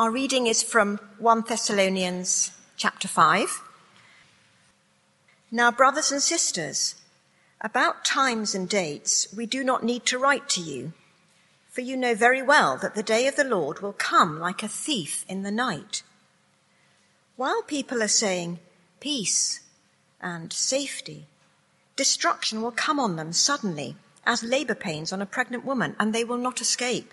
Our reading is from 1 Thessalonians chapter 5. Now, brothers and sisters, about times and dates we do not need to write to you, for you know very well that the day of the Lord will come like a thief in the night. While people are saying peace and safety, destruction will come on them suddenly as labor pains on a pregnant woman, and they will not escape.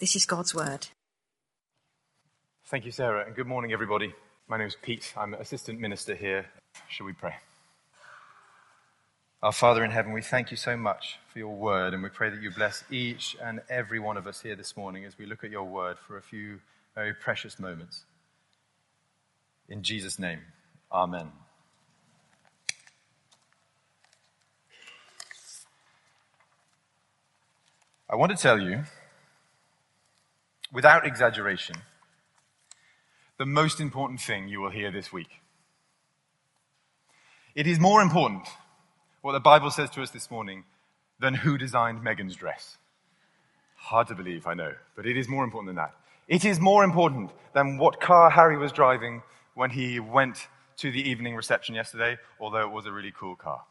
This is God's word. Thank you, Sarah, and good morning, everybody. My name is Pete. I'm assistant minister here. Shall we pray? Our Father in heaven, we thank you so much for your word, and we pray that you bless each and every one of us here this morning as we look at your word for a few very precious moments. In Jesus' name, Amen. I want to tell you, without exaggeration, the most important thing you will hear this week. It is more important, what the Bible says to us this morning, than who designed Meghan's dress. Hard to believe, I know, but it is more important than that. It is more important than what car Harry was driving when he went to the evening reception yesterday, although it was a really cool car.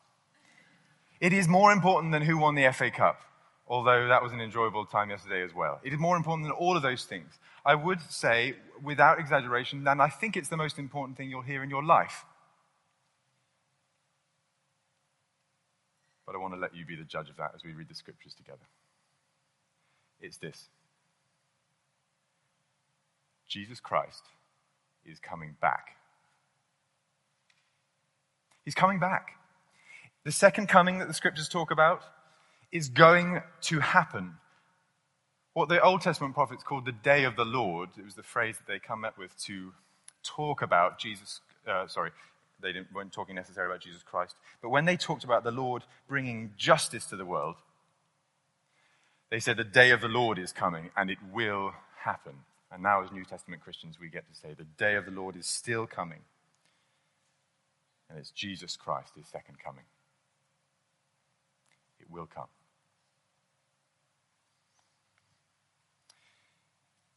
It is more important than who won the FA Cup, although that was an enjoyable time yesterday as well. It is more important than all of those things. I would say, without exaggeration, that I think it's the most important thing you'll hear in your life. But I want to let you be the judge of that as we read the scriptures together. It's this Jesus Christ is coming back. He's coming back. The second coming that the scriptures talk about is going to happen. What the Old Testament prophets called the day of the Lord, it was the phrase that they come up with to talk about Jesus, uh, sorry, they weren't talking necessarily about Jesus Christ, but when they talked about the Lord bringing justice to the world, they said the day of the Lord is coming and it will happen. And now, as New Testament Christians, we get to say the day of the Lord is still coming. And it's Jesus Christ, his second coming. It will come.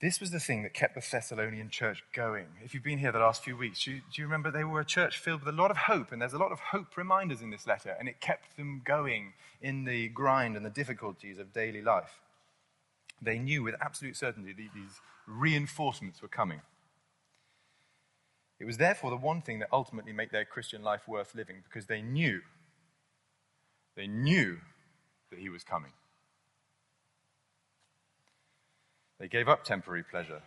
This was the thing that kept the Thessalonian church going. If you've been here the last few weeks, do you, do you, remember they were a church filled with a lot of hope? And there's a lot of hope reminders in this letter, and it kept them going in the grind and the difficulties of daily life. They knew with absolute certainty that these reinforcements were coming. It was therefore the one thing that ultimately made their Christian life worth living because they knew, they knew that he was coming. They gave up temporary pleasure.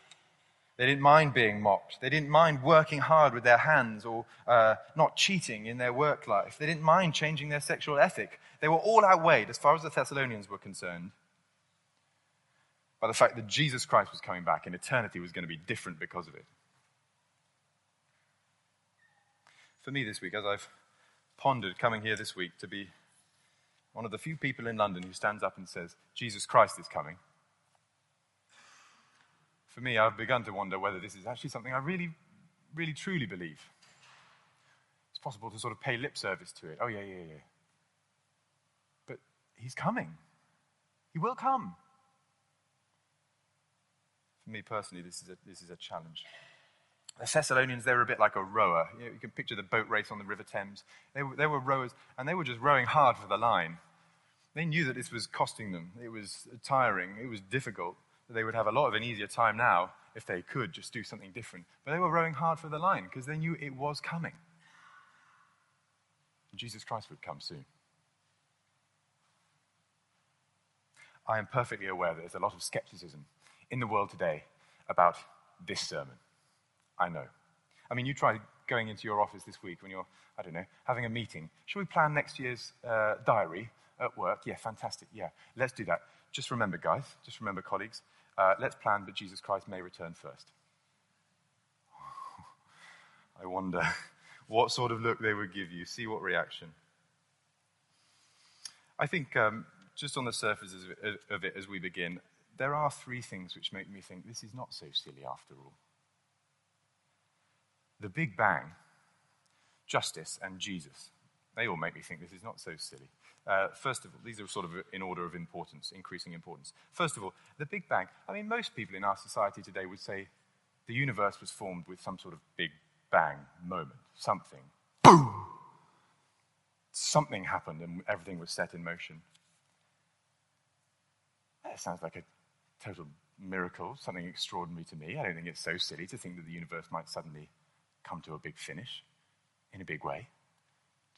They didn't mind being mocked. They didn't mind working hard with their hands or uh, not cheating in their work life. They didn't mind changing their sexual ethic. They were all outweighed, as far as the Thessalonians were concerned, by the fact that Jesus Christ was coming back and eternity was going to be different because of it. For me this week, as I've pondered coming here this week to be one of the few people in London who stands up and says, Jesus Christ is coming for me, I've begun to wonder whether this is actually something I really, really, truly believe. It's possible to sort of pay lip service to it. Oh, yeah, yeah, yeah. But he's coming. He will come. For me personally, this is a, this is a challenge. The Thessalonians, they were a bit like a rower. You, know, you can picture the boat race on the River Thames. They were, they were rowers, and they were just rowing hard for the line. They knew that this was costing them. It was tiring. It was difficult. They would have a lot of an easier time now if they could just do something different. But they were rowing hard for the line because they knew it was coming. Jesus Christ would come soon. I am perfectly aware that there's a lot of skepticism in the world today about this sermon. I know. I mean, you try going into your office this week when you're, I don't know, having a meeting. Shall we plan next year's uh, diary at work? Yeah, fantastic. Yeah, let's do that. Just remember, guys, just remember, colleagues, uh, let's plan, but Jesus Christ may return first. I wonder what sort of look they would give you. See what reaction. I think, um, just on the surface of it as we begin, there are three things which make me think this is not so silly after all the Big Bang, justice, and Jesus. They all make me think this is not so silly. Uh, first of all, these are sort of in order of importance, increasing importance. First of all, the Big Bang. I mean, most people in our society today would say the universe was formed with some sort of Big Bang moment, something. Boom! Something happened and everything was set in motion. That sounds like a total miracle, something extraordinary to me. I don't think it's so silly to think that the universe might suddenly come to a big finish in a big way.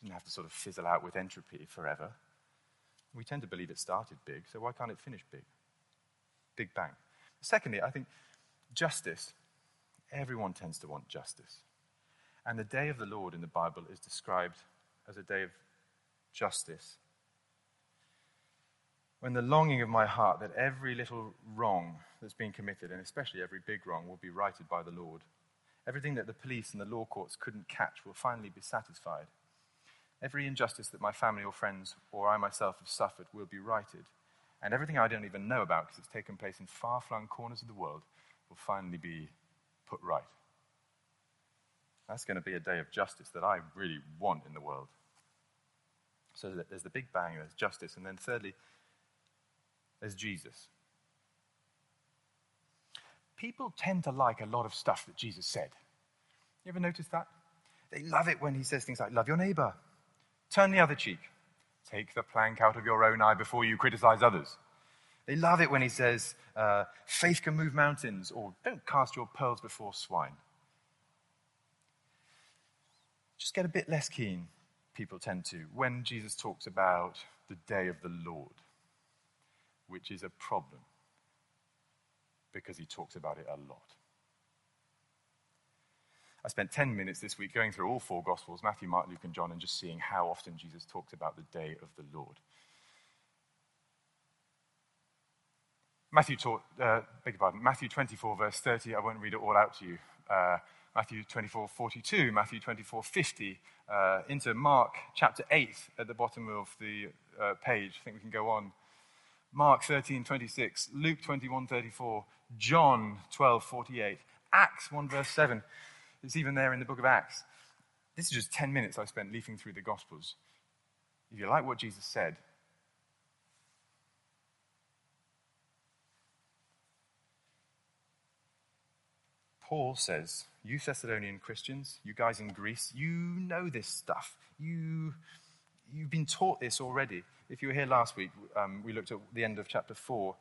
Doesn't have to sort of fizzle out with entropy forever. We tend to believe it started big, so why can't it finish big? Big bang. Secondly, I think justice. Everyone tends to want justice. And the day of the Lord in the Bible is described as a day of justice. When the longing of my heart that every little wrong that's been committed, and especially every big wrong, will be righted by the Lord Everything that the police and the law courts couldn't catch will finally be satisfied. Every injustice that my family or friends or I myself have suffered will be righted. And everything I don't even know about because it's taken place in far flung corners of the world will finally be put right. That's going to be a day of justice that I really want in the world. So there's the big bang, there's justice. And then thirdly, there's Jesus people tend to like a lot of stuff that Jesus said. You ever notice that? They love it when he says things like, Love your neighbor, turn the other cheek, take the plank out of your own eye before you criticize others. They love it when he says, uh, Faith can move mountains, or don't cast your pearls before swine. Just get a bit less keen, people tend to, when Jesus talks about the day of the Lord, which is a problem because he talks about it a lot. I spent 10 minutes this week going through all four Gospels Matthew, Mark, Luke, and John and just seeing how often Jesus talks about the day of the Lord. Matthew, taught, uh, beg your pardon, Matthew 24, verse 30, I won't read it all out to you. Uh, Matthew 24, 42, Matthew 24, 50, uh, into Mark chapter 8 at the bottom of the uh, page. I think we can go on. Mark 13, 26, Luke 21, 34, John 12, 48, Acts 1, verse 7. It's even there in the book of Acts. This is just 10 minutes I spent leafing through the Gospels. If you like what Jesus said, Paul says, You Thessalonian Christians, you guys in Greece, you know this stuff. You, you've been taught this already. If you were here last week, um, we looked at the end of chapter 4,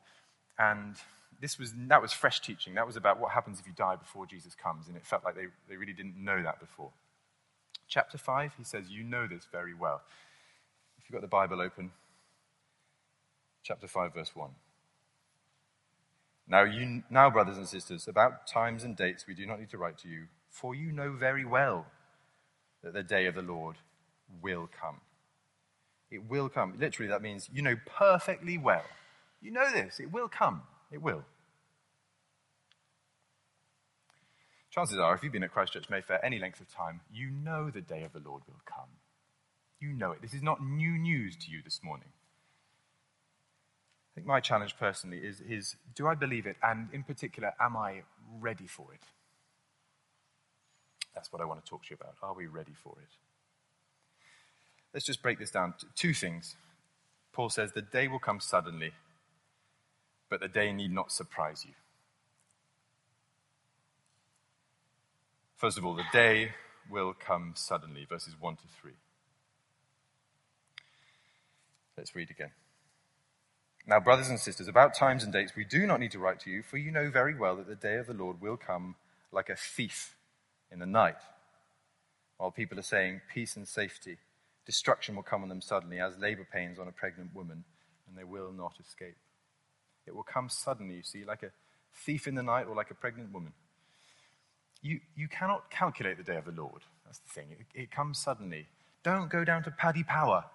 and this was, that was fresh teaching. That was about what happens if you die before Jesus comes, and it felt like they, they really didn't know that before. Chapter 5, he says, You know this very well. If you've got the Bible open, chapter 5, verse 1. Now, you, now, brothers and sisters, about times and dates we do not need to write to you, for you know very well that the day of the Lord will come. It will come. Literally, that means you know perfectly well. You know this. It will come. It will. Chances are, if you've been at Christchurch Mayfair any length of time, you know the day of the Lord will come. You know it. This is not new news to you this morning. I think my challenge personally is, is do I believe it? And in particular, am I ready for it? That's what I want to talk to you about. Are we ready for it? Let's just break this down. Two things. Paul says, The day will come suddenly but the day need not surprise you. First of all, the day will come suddenly, verses 1 to 3. Let's read again. Now, brothers and sisters, about times and dates we do not need to write to you, for you know very well that the day of the Lord will come like a thief in the night. While people are saying peace and safety, destruction will come on them suddenly, as labor pains on a pregnant woman, and they will not escape. It will come suddenly, you see, like a thief in the night or like a pregnant woman. You, you cannot calculate the day of the Lord. That's the thing. It, it comes suddenly. Don't go down to Paddy Power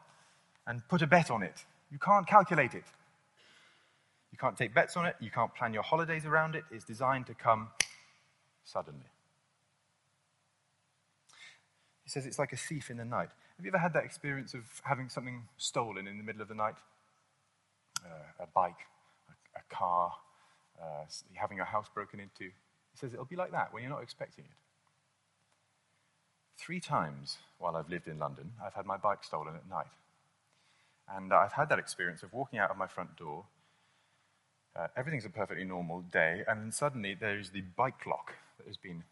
and put a bet on it. You can't calculate it. You can't take bets on it. You can't plan your holidays around it. It's designed to come suddenly. He says it's like a thief in the night. Have you ever had that experience of having something stolen in the middle of the night? Uh, a bike, a, car, uh, having your house broken into. He says it'll be like that when you're not expecting it. Three times while I've lived in London, I've had my bike stolen at night. And I've had that experience of walking out of my front door. Uh, everything's a perfectly normal day, and then suddenly there's the bike lock that has been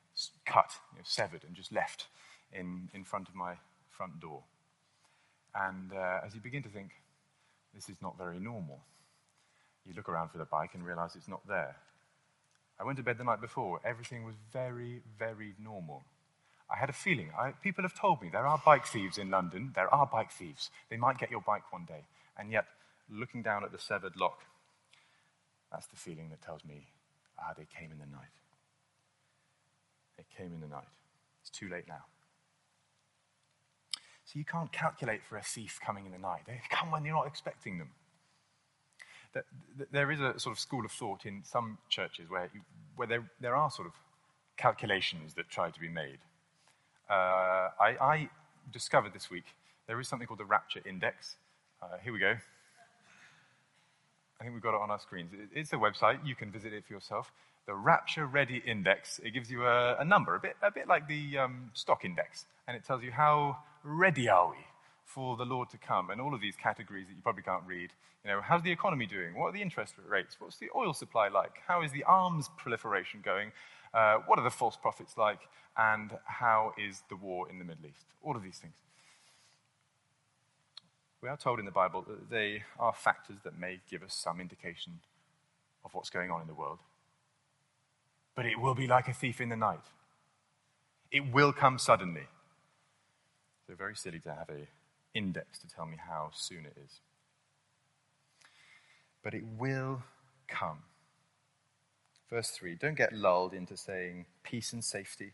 cut, you know, severed, and just left in, in front of my front door. And uh, as you begin to think, this is not very normal, you look around for the bike and realize it's not there. I went to bed the night before. Everything was very, very normal. I had a feeling. I, people have told me there are bike thieves in London. There are bike thieves. They might get your bike one day. And yet, looking down at the severed lock, that's the feeling that tells me, ah, they came in the night. They came in the night. It's too late now. So you can't calculate for a thief coming in the night. They come when you're not expecting them. There is a sort of school of thought in some churches where, you, where there, there are sort of calculations that try to be made. Uh, I, I, discovered this week there is something called the Rapture Index. Uh, here we go. I think we've got it on our screens. It's a website. You can visit it for yourself. The Rapture Ready Index. It gives you a, a number, a bit, a bit like the um, stock index, and it tells you how ready are we for the Lord to come, and all of these categories that you probably can't read. You know, how's the economy doing? What are the interest rates? What's the oil supply like? How is the arms proliferation going? Uh, what are the false prophets like? And how is the war in the Middle East? All of these things. We are told in the Bible that they are factors that may give us some indication of what's going on in the world. But it will be like a thief in the night. It will come suddenly. So, very silly to have a index to tell me how soon it is. But it will come. Verse 3 Don't get lulled into saying peace and safety.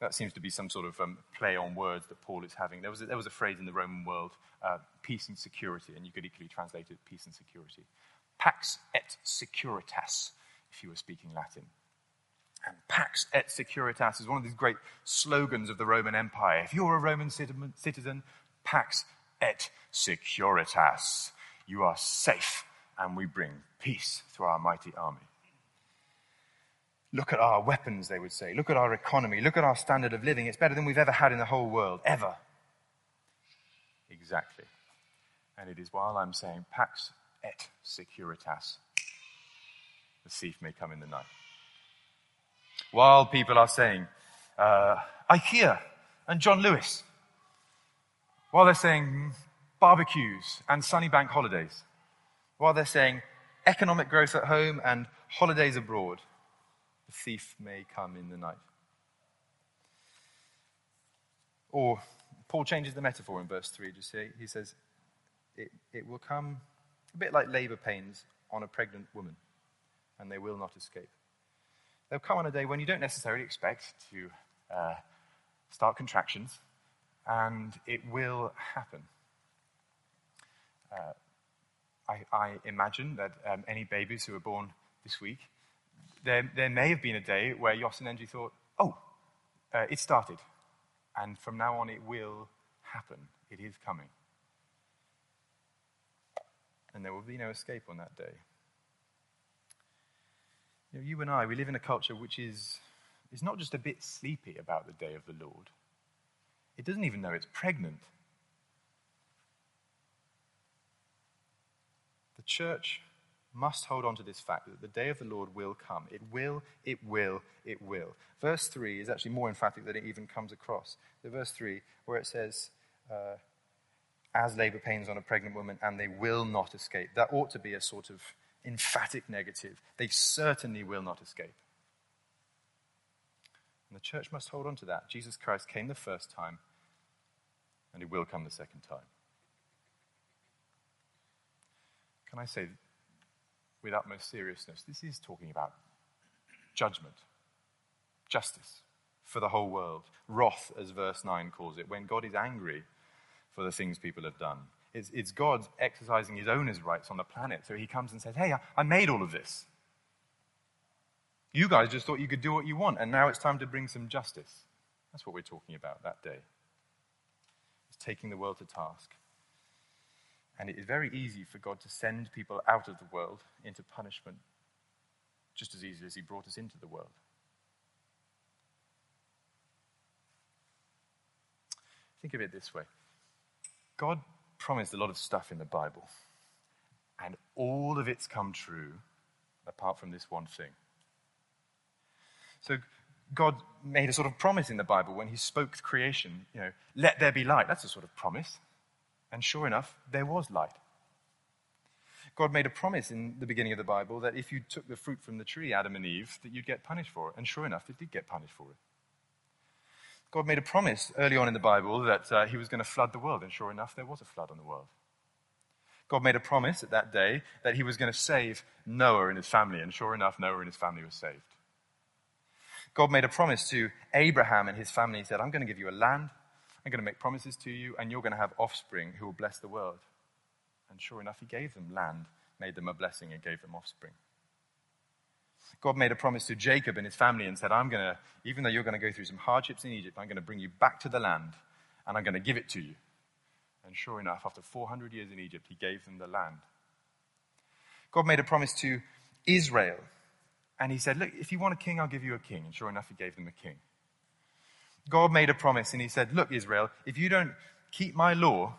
That seems to be some sort of um, play on words that Paul is having. There was a, there was a phrase in the Roman world, uh, peace and security, and you could equally translate it peace and security. Pax et securitas, if you were speaking Latin. And Pax et Securitas is one of these great slogans of the Roman Empire. If you're a Roman citizen, Pax et Securitas. You are safe, and we bring peace through our mighty army. Look at our weapons, they would say. Look at our economy. Look at our standard of living. It's better than we've ever had in the whole world, ever. Exactly. And it is while I'm saying Pax et Securitas, the thief may come in the night while people are saying uh, IKEA and John Lewis, while they're saying barbecues and sunny bank holidays, while they're saying economic growth at home and holidays abroad, the thief may come in the night. Or Paul changes the metaphor in verse 3. Just see, he says, it, it will come a bit like labor pains on a pregnant woman, and they will not escape. They'll come on a day when you don't necessarily expect to uh, start contractions, and it will happen. Uh, I, I, imagine that um, any babies who were born this week, there, there may have been a day where Yoss and Engie thought, oh, uh, it started. And from now on, it will happen. It is coming. And there will be no escape on that day. You, know, you and I, we live in a culture which is, is not just a bit sleepy about the day of the Lord, it doesn't even know it's pregnant. The church must hold on to this fact that the day of the Lord will come. It will, it will, it will. Verse 3 is actually more emphatic than it even comes across. The verse 3, where it says, uh, as labor pains on a pregnant woman, and they will not escape. That ought to be a sort of emphatic negative. They certainly will not escape. And the church must hold on to that. Jesus Christ came the first time, and he will come the second time. Can I say, with utmost seriousness, this is talking about judgment, justice for the whole world. Wrath, as verse 9 calls it, when God is angry for the things people have done. It's, it's God exercising his owner's rights on the planet. So he comes and says, Hey, I, I made all of this. You guys just thought you could do what you want, and now it's time to bring some justice. That's what we're talking about that day. It's taking the world to task. And it is very easy for God to send people out of the world into punishment, just as easy as He brought us into the world. Think of it this way God promised a lot of stuff in the Bible, and all of it's come true apart from this one thing. So, God made a sort of promise in the Bible when He spoke creation, you know, let there be light. That's a sort of promise. And sure enough, there was light. God made a promise in the beginning of the Bible that if you took the fruit from the tree, Adam and Eve, that you'd get punished for it. And sure enough, they did get punished for it. God made a promise early on in the Bible that uh, he was going to flood the world. And sure enough, there was a flood on the world. God made a promise at that day that he was going to save Noah and his family. And sure enough, Noah and his family were saved. God made a promise to Abraham and his family. He said, I'm going to give you a land I'm going to make promises to you, and you're going to have offspring who will bless the world. And sure enough, he gave them land, made them a blessing, and gave them offspring. God made a promise to Jacob and his family and said, I'm going to, even though you're going to go through some hardships in Egypt, I'm going to bring you back to the land and I'm going to give it to you. And sure enough, after 400 years in Egypt, he gave them the land. God made a promise to Israel and he said, Look, if you want a king, I'll give you a king. And sure enough, he gave them a king. God made a promise and he said, Look, Israel, if you don't keep my law,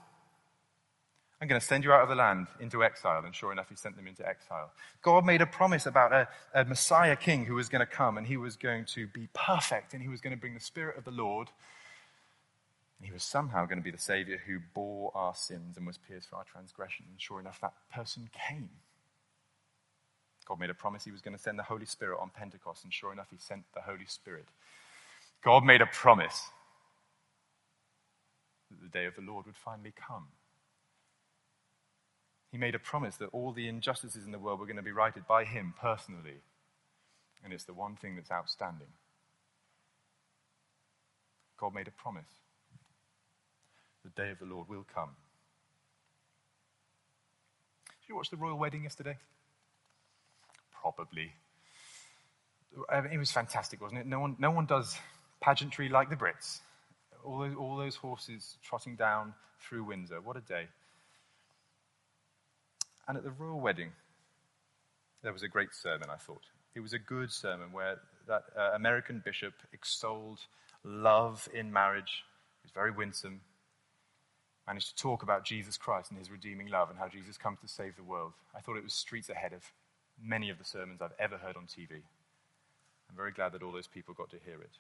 I'm going to send you out of the land into exile. And sure enough, he sent them into exile. God made a promise about a, a Messiah king who was going to come and he was going to be perfect and he was going to bring the Spirit of the Lord. And he was somehow going to be the Savior who bore our sins and was pierced for our transgression. And sure enough, that person came. God made a promise he was going to send the Holy Spirit on Pentecost. And sure enough, he sent the Holy Spirit. God made a promise that the day of the Lord would finally come. He made a promise that all the injustices in the world were going to be righted by him personally. And it's the one thing that's outstanding. God made a promise. The day of the Lord will come. Did you watch the royal wedding yesterday? Probably. It was fantastic, wasn't it? No one, no one does pageantry like the Brits. All those, all those horses trotting down through Windsor. What a day. And at the royal wedding, there was a great sermon, I thought. It was a good sermon where that uh, American bishop extolled love in marriage. It was very winsome. Managed to talk about Jesus Christ and his redeeming love and how Jesus comes to save the world. I thought it was streets ahead of many of the sermons I've ever heard on TV. I'm very glad that all those people got to hear it.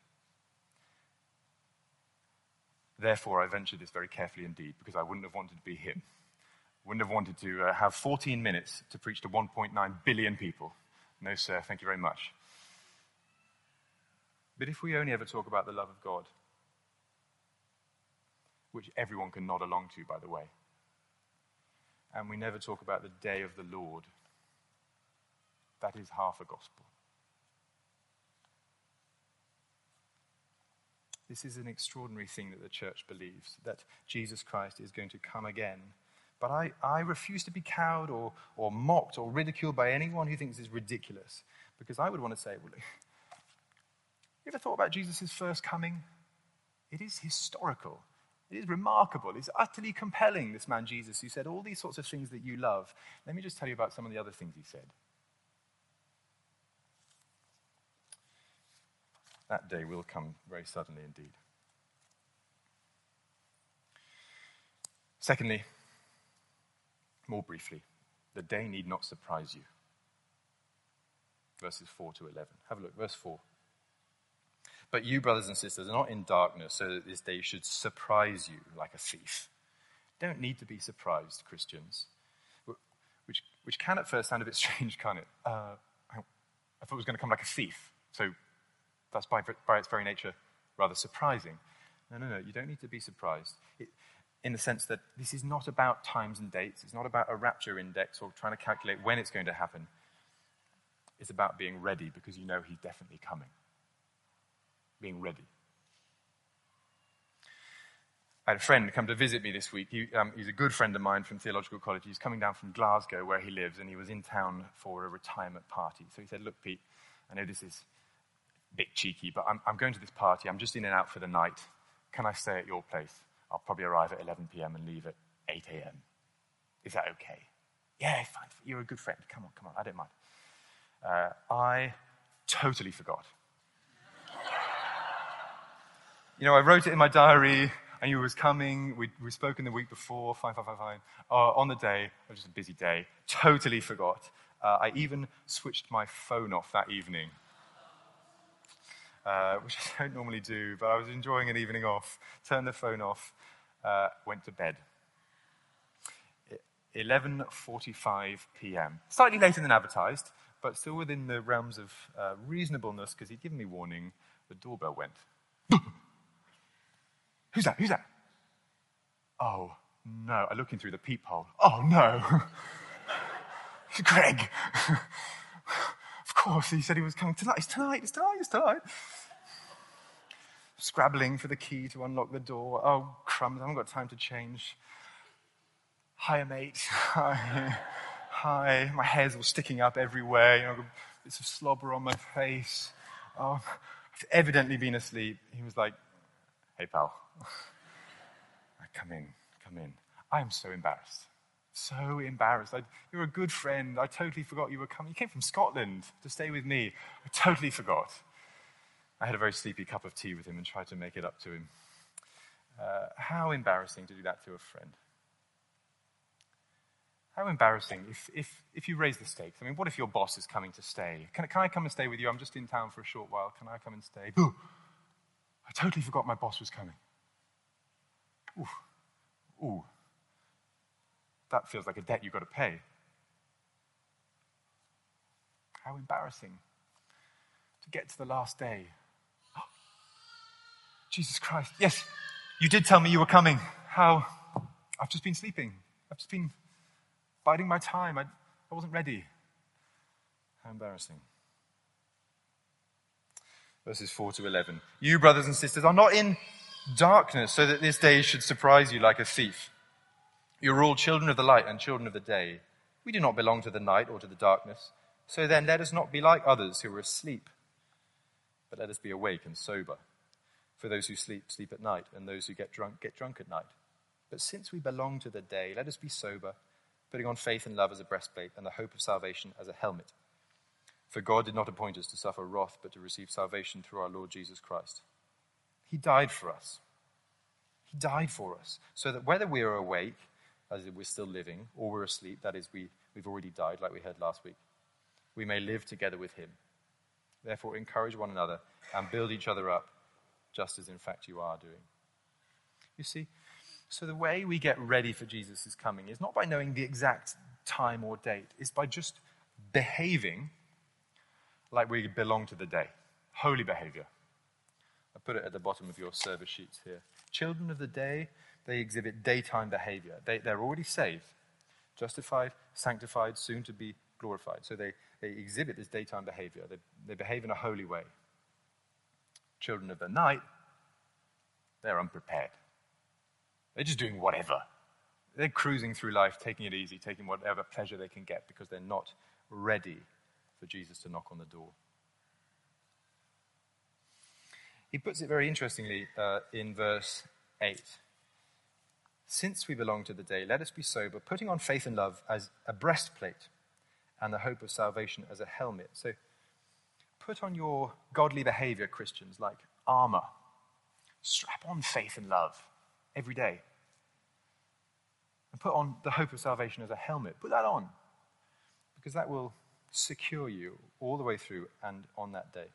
Therefore, I ventured this very carefully indeed, because I wouldn't have wanted to be him. Wouldn't have wanted to uh, have 14 minutes to preach to 1.9 billion people. No, sir, thank you very much. But if we only ever talk about the love of God, which everyone can nod along to, by the way, and we never talk about the day of the Lord, that is half a gospel. This is an extraordinary thing that the church believes that Jesus Christ is going to come again. But I, I refuse to be cowed or, or mocked or ridiculed by anyone who thinks it's ridiculous. Because I would want to say, well, you ever thought about Jesus' first coming? It is historical. It is remarkable. It's utterly compelling, this man Jesus, who said all these sorts of things that you love. Let me just tell you about some of the other things he said. That day will come very suddenly indeed. Secondly, more briefly, the day need not surprise you. Verses 4 to 11. Have a look, verse 4. But you, brothers and sisters, are not in darkness, so that this day should surprise you like a thief. Don't need to be surprised, Christians. Which, which can at first sound a bit strange, can't it? Uh, I, I thought it was going to come like a thief. So that's by, by its very nature rather surprising. No, no, no, you don't need to be surprised. It, in the sense that this is not about times and dates, it's not about a rapture index or trying to calculate when it's going to happen. It's about being ready because you know he's definitely coming. Being ready. I had a friend come to visit me this week. He, um, he's a good friend of mine from theological college. He's coming down from Glasgow, where he lives, and he was in town for a retirement party. So he said, Look, Pete, I know this is a bit cheeky, but I'm, I'm going to this party. I'm just in and out for the night. Can I stay at your place? I'll probably arrive at 11 p.m. and leave at 8 a.m. Is that okay? Yeah, fine. You're a good friend. Come on, come on. I don't mind. Uh, I totally forgot. you know, I wrote it in my diary. I knew it was coming. We'd, we'd spoken the week before, fine, fine, fine, fine. Uh, on the day, it was just a busy day. Totally forgot. Uh, I even switched my phone off that evening, uh, which I don't normally do, but I was enjoying an evening off. Turned the phone off, uh, went to bed. 11.45 p.m. Slightly later than advertised, but still within the realms of uh, reasonableness because he'd given me warning. The doorbell went. Who's that? Who's that? Oh, no. I look in through the peephole. Oh, no. Greg. Of course, he said he was coming tonight. It's tonight. It's tonight. It's tonight. Scrabbling for the key to unlock the door. Oh, crumbs. I haven't got time to change. Hi, mate. Hi. Hi. My hair's all sticking up everywhere. You know, bits of slobber on my face. Oh, I've evidently been asleep. He was like, hey, pal. come in, come in. I am so embarrassed. So embarrassed. I, you're a good friend. I totally forgot you were coming. You came from Scotland to stay with me. I totally forgot. I had a very sleepy cup of tea with him and tried to make it up to him. Uh, how embarrassing to do that to a friend. How embarrassing if, if, if you raise the stakes. I mean, what if your boss is coming to stay? Can, can I come and stay with you? I'm just in town for a short while. Can I come and stay? Ooh, I totally forgot my boss was coming. Ooh, ooh, that feels like a debt you've got to pay. How embarrassing to get to the last day. Oh, Jesus Christ. Yes, you did tell me you were coming. How? I've just been sleeping. I've just been biding my time. I, I wasn't ready. How embarrassing. Verses 4 to 11. You, brothers and sisters, are not in darkness, so that this day should surprise you like a thief. You are all children of the light and children of the day. We do not belong to the night or to the darkness. So then, let us not be like others who are asleep, but let us be awake and sober. For those who sleep, sleep at night, and those who get drunk, get drunk at night. But since we belong to the day, let us be sober, putting on faith and love as a breastplate, and the hope of salvation as a helmet. For God did not appoint us to suffer wrath, but to receive salvation through our Lord Jesus Christ he died for us. He died for us. So that whether we are awake, as if we're still living, or we're asleep, that is, we, we've already died, like we heard last week, we may live together with him. Therefore, encourage one another and build each other up, just as in fact you are doing. You see, so the way we get ready for Jesus' coming is not by knowing the exact time or date, it's by just behaving like we belong to the day. Holy behavior. I put it at the bottom of your service sheets here. Children of the day, they exhibit daytime behavior. They, they're already saved, justified, sanctified, soon to be glorified. So they, they exhibit this daytime behavior. They, they behave in a holy way. Children of the night, they're unprepared. They're just doing whatever. They're cruising through life, taking it easy, taking whatever pleasure they can get because they're not ready for Jesus to knock on the door. He puts it very interestingly uh, in verse 8. Since we belong to the day, let us be sober, putting on faith and love as a breastplate and the hope of salvation as a helmet. So put on your godly behavior, Christians, like armor. Strap on faith and love every day. And put on the hope of salvation as a helmet. Put that on because that will secure you all the way through and on that day.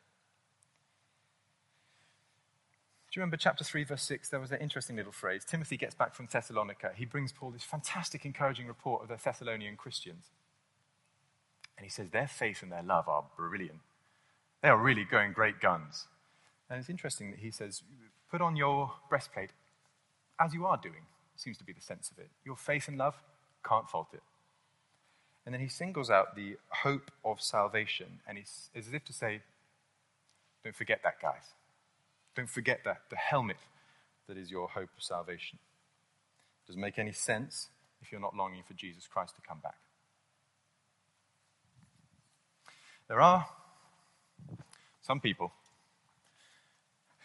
Do you remember chapter 3, verse 6? There was an interesting little phrase. Timothy gets back from Thessalonica. He brings Paul this fantastic, encouraging report of the Thessalonian Christians. And he says their faith and their love are brilliant. They are really going great guns. And it's interesting that he says, put on your breastplate as you are doing, seems to be the sense of it. Your faith and love, can't fault it. And then he singles out the hope of salvation, and he's as if to say, don't forget that, guys. Don't forget that, the helmet that is your hope of salvation. Doesn't make any sense if you're not longing for Jesus Christ to come back. There are some people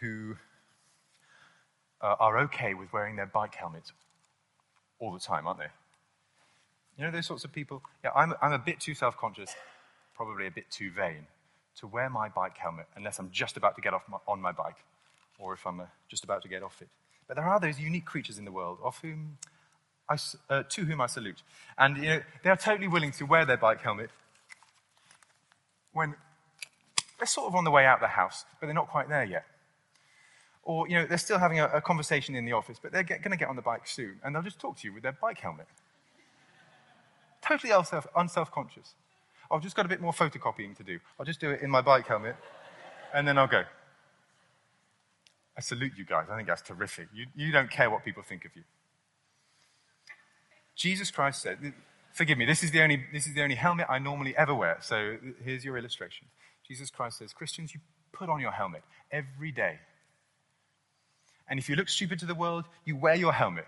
who uh, are okay with wearing their bike helmets all the time, aren't they? You know those sorts of people? Yeah, I'm, I'm a bit too self conscious, probably a bit too vain, to wear my bike helmet unless I'm just about to get off my, on my bike or if I'm uh, just about to get off it. But there are those unique creatures in the world of whom I, uh, to whom I salute. And you know, they are totally willing to wear their bike helmet when they're sort of on the way out of the house, but they're not quite there yet. Or, you know, they're still having a, a conversation in the office, but they're going to get on the bike soon, and they'll just talk to you with their bike helmet. Totally unself, unself-conscious. I've just got a bit more photocopying to do. I'll just do it in my bike helmet, and then I'll go. I salute you guys. I think that's terrific. You, you don't care what people think of you. Jesus Christ said, forgive me, this is, the only, this is the only helmet I normally ever wear. So here's your illustration. Jesus Christ says, Christians, you put on your helmet every day. And if you look stupid to the world, you wear your helmet.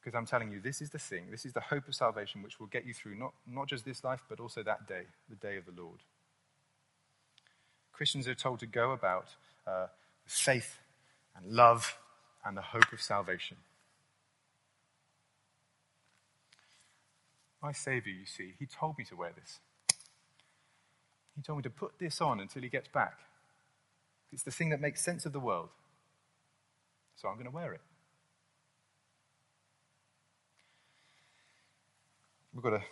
Because I'm telling you, this is the thing, this is the hope of salvation which will get you through not, not just this life, but also that day, the day of the Lord. Christians are told to go about uh, faith and love and the hope of salvation. My Savior, you see, He told me to wear this. He told me to put this on until He gets back. It's the thing that makes sense of the world. So I'm going to wear it. We've got a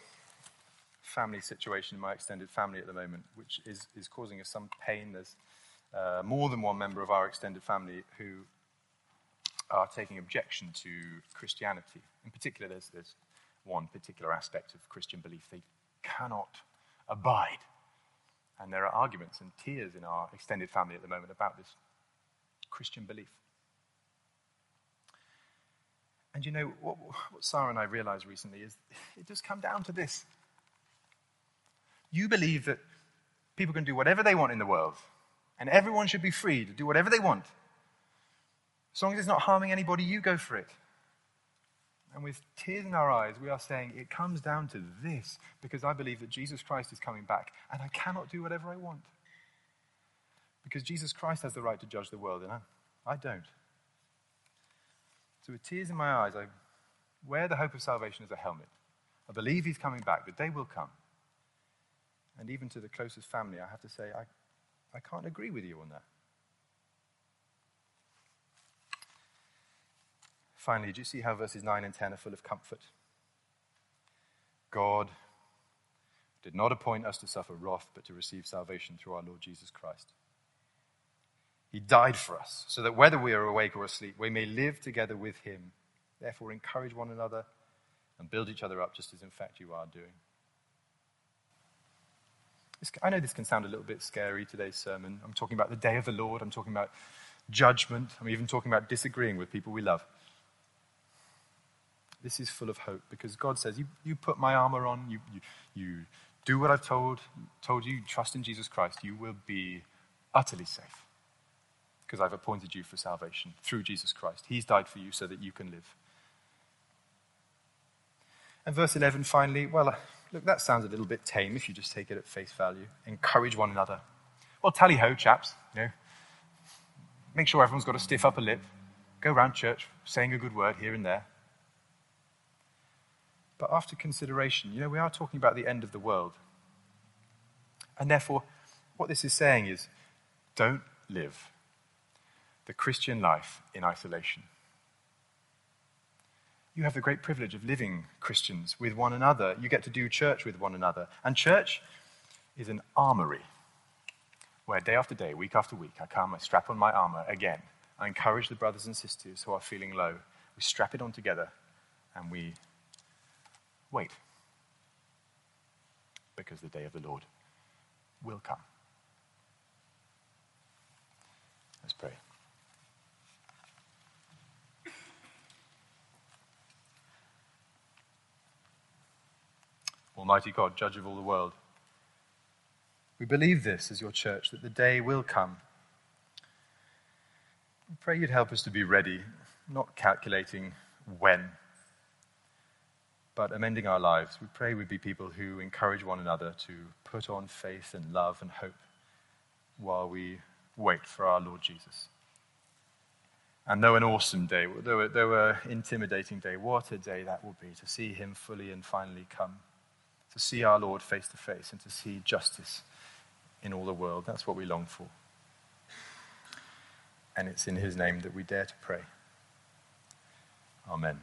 family situation in my extended family at the moment, which is, is causing us some pain. There's uh, more than one member of our extended family who are taking objection to Christianity. In particular, there's, there's one particular aspect of Christian belief they cannot abide. And there are arguments and tears in our extended family at the moment about this Christian belief. And you know, what, what Sarah and I realized recently is it does come down to this. You believe that people can do whatever they want in the world, and everyone should be free to do whatever they want. As long as it's not harming anybody, you go for it. And with tears in our eyes, we are saying it comes down to this because I believe that Jesus Christ is coming back and I cannot do whatever I want. Because Jesus Christ has the right to judge the world and I, I don't. So, with tears in my eyes, I wear the hope of salvation as a helmet. I believe he's coming back. The day will come. And even to the closest family, I have to say, I, I can't agree with you on that. Finally, do you see how verses 9 and 10 are full of comfort? God did not appoint us to suffer wrath, but to receive salvation through our Lord Jesus Christ. He died for us, so that whether we are awake or asleep, we may live together with him. Therefore, encourage one another and build each other up, just as in fact you are doing. I know this can sound a little bit scary, today's sermon. I'm talking about the day of the Lord, I'm talking about judgment, I'm even talking about disagreeing with people we love. This is full of hope because God says, You, you put my armor on, you, you, you do what I've told, told you, trust in Jesus Christ, you will be utterly safe because I've appointed you for salvation through Jesus Christ. He's died for you so that you can live. And verse 11, finally, well, look, that sounds a little bit tame if you just take it at face value. Encourage one another. Well, tally ho, chaps, you know. Make sure everyone's got a stiff upper lip. Go around church saying a good word here and there. But after consideration, you know, we are talking about the end of the world. And therefore, what this is saying is don't live the Christian life in isolation. You have the great privilege of living Christians with one another. You get to do church with one another. And church is an armory where day after day, week after week, I come, I strap on my armor again, I encourage the brothers and sisters who are feeling low. We strap it on together and we wait. Because the day of the Lord will come. Let's pray. Almighty God, judge of all the world, we believe this as your church, that the day will come. We pray you'd help us to be ready, not calculating when, but amending our lives. We pray we'd be people who encourage one another to put on faith and love and hope while we wait for our Lord Jesus. And though an awesome day, though, though an intimidating day, what a day that will be to see him fully and finally come, to see our Lord face to face, and to see justice in all the world. That's what we long for. And it's in his name that we dare to pray. Amen.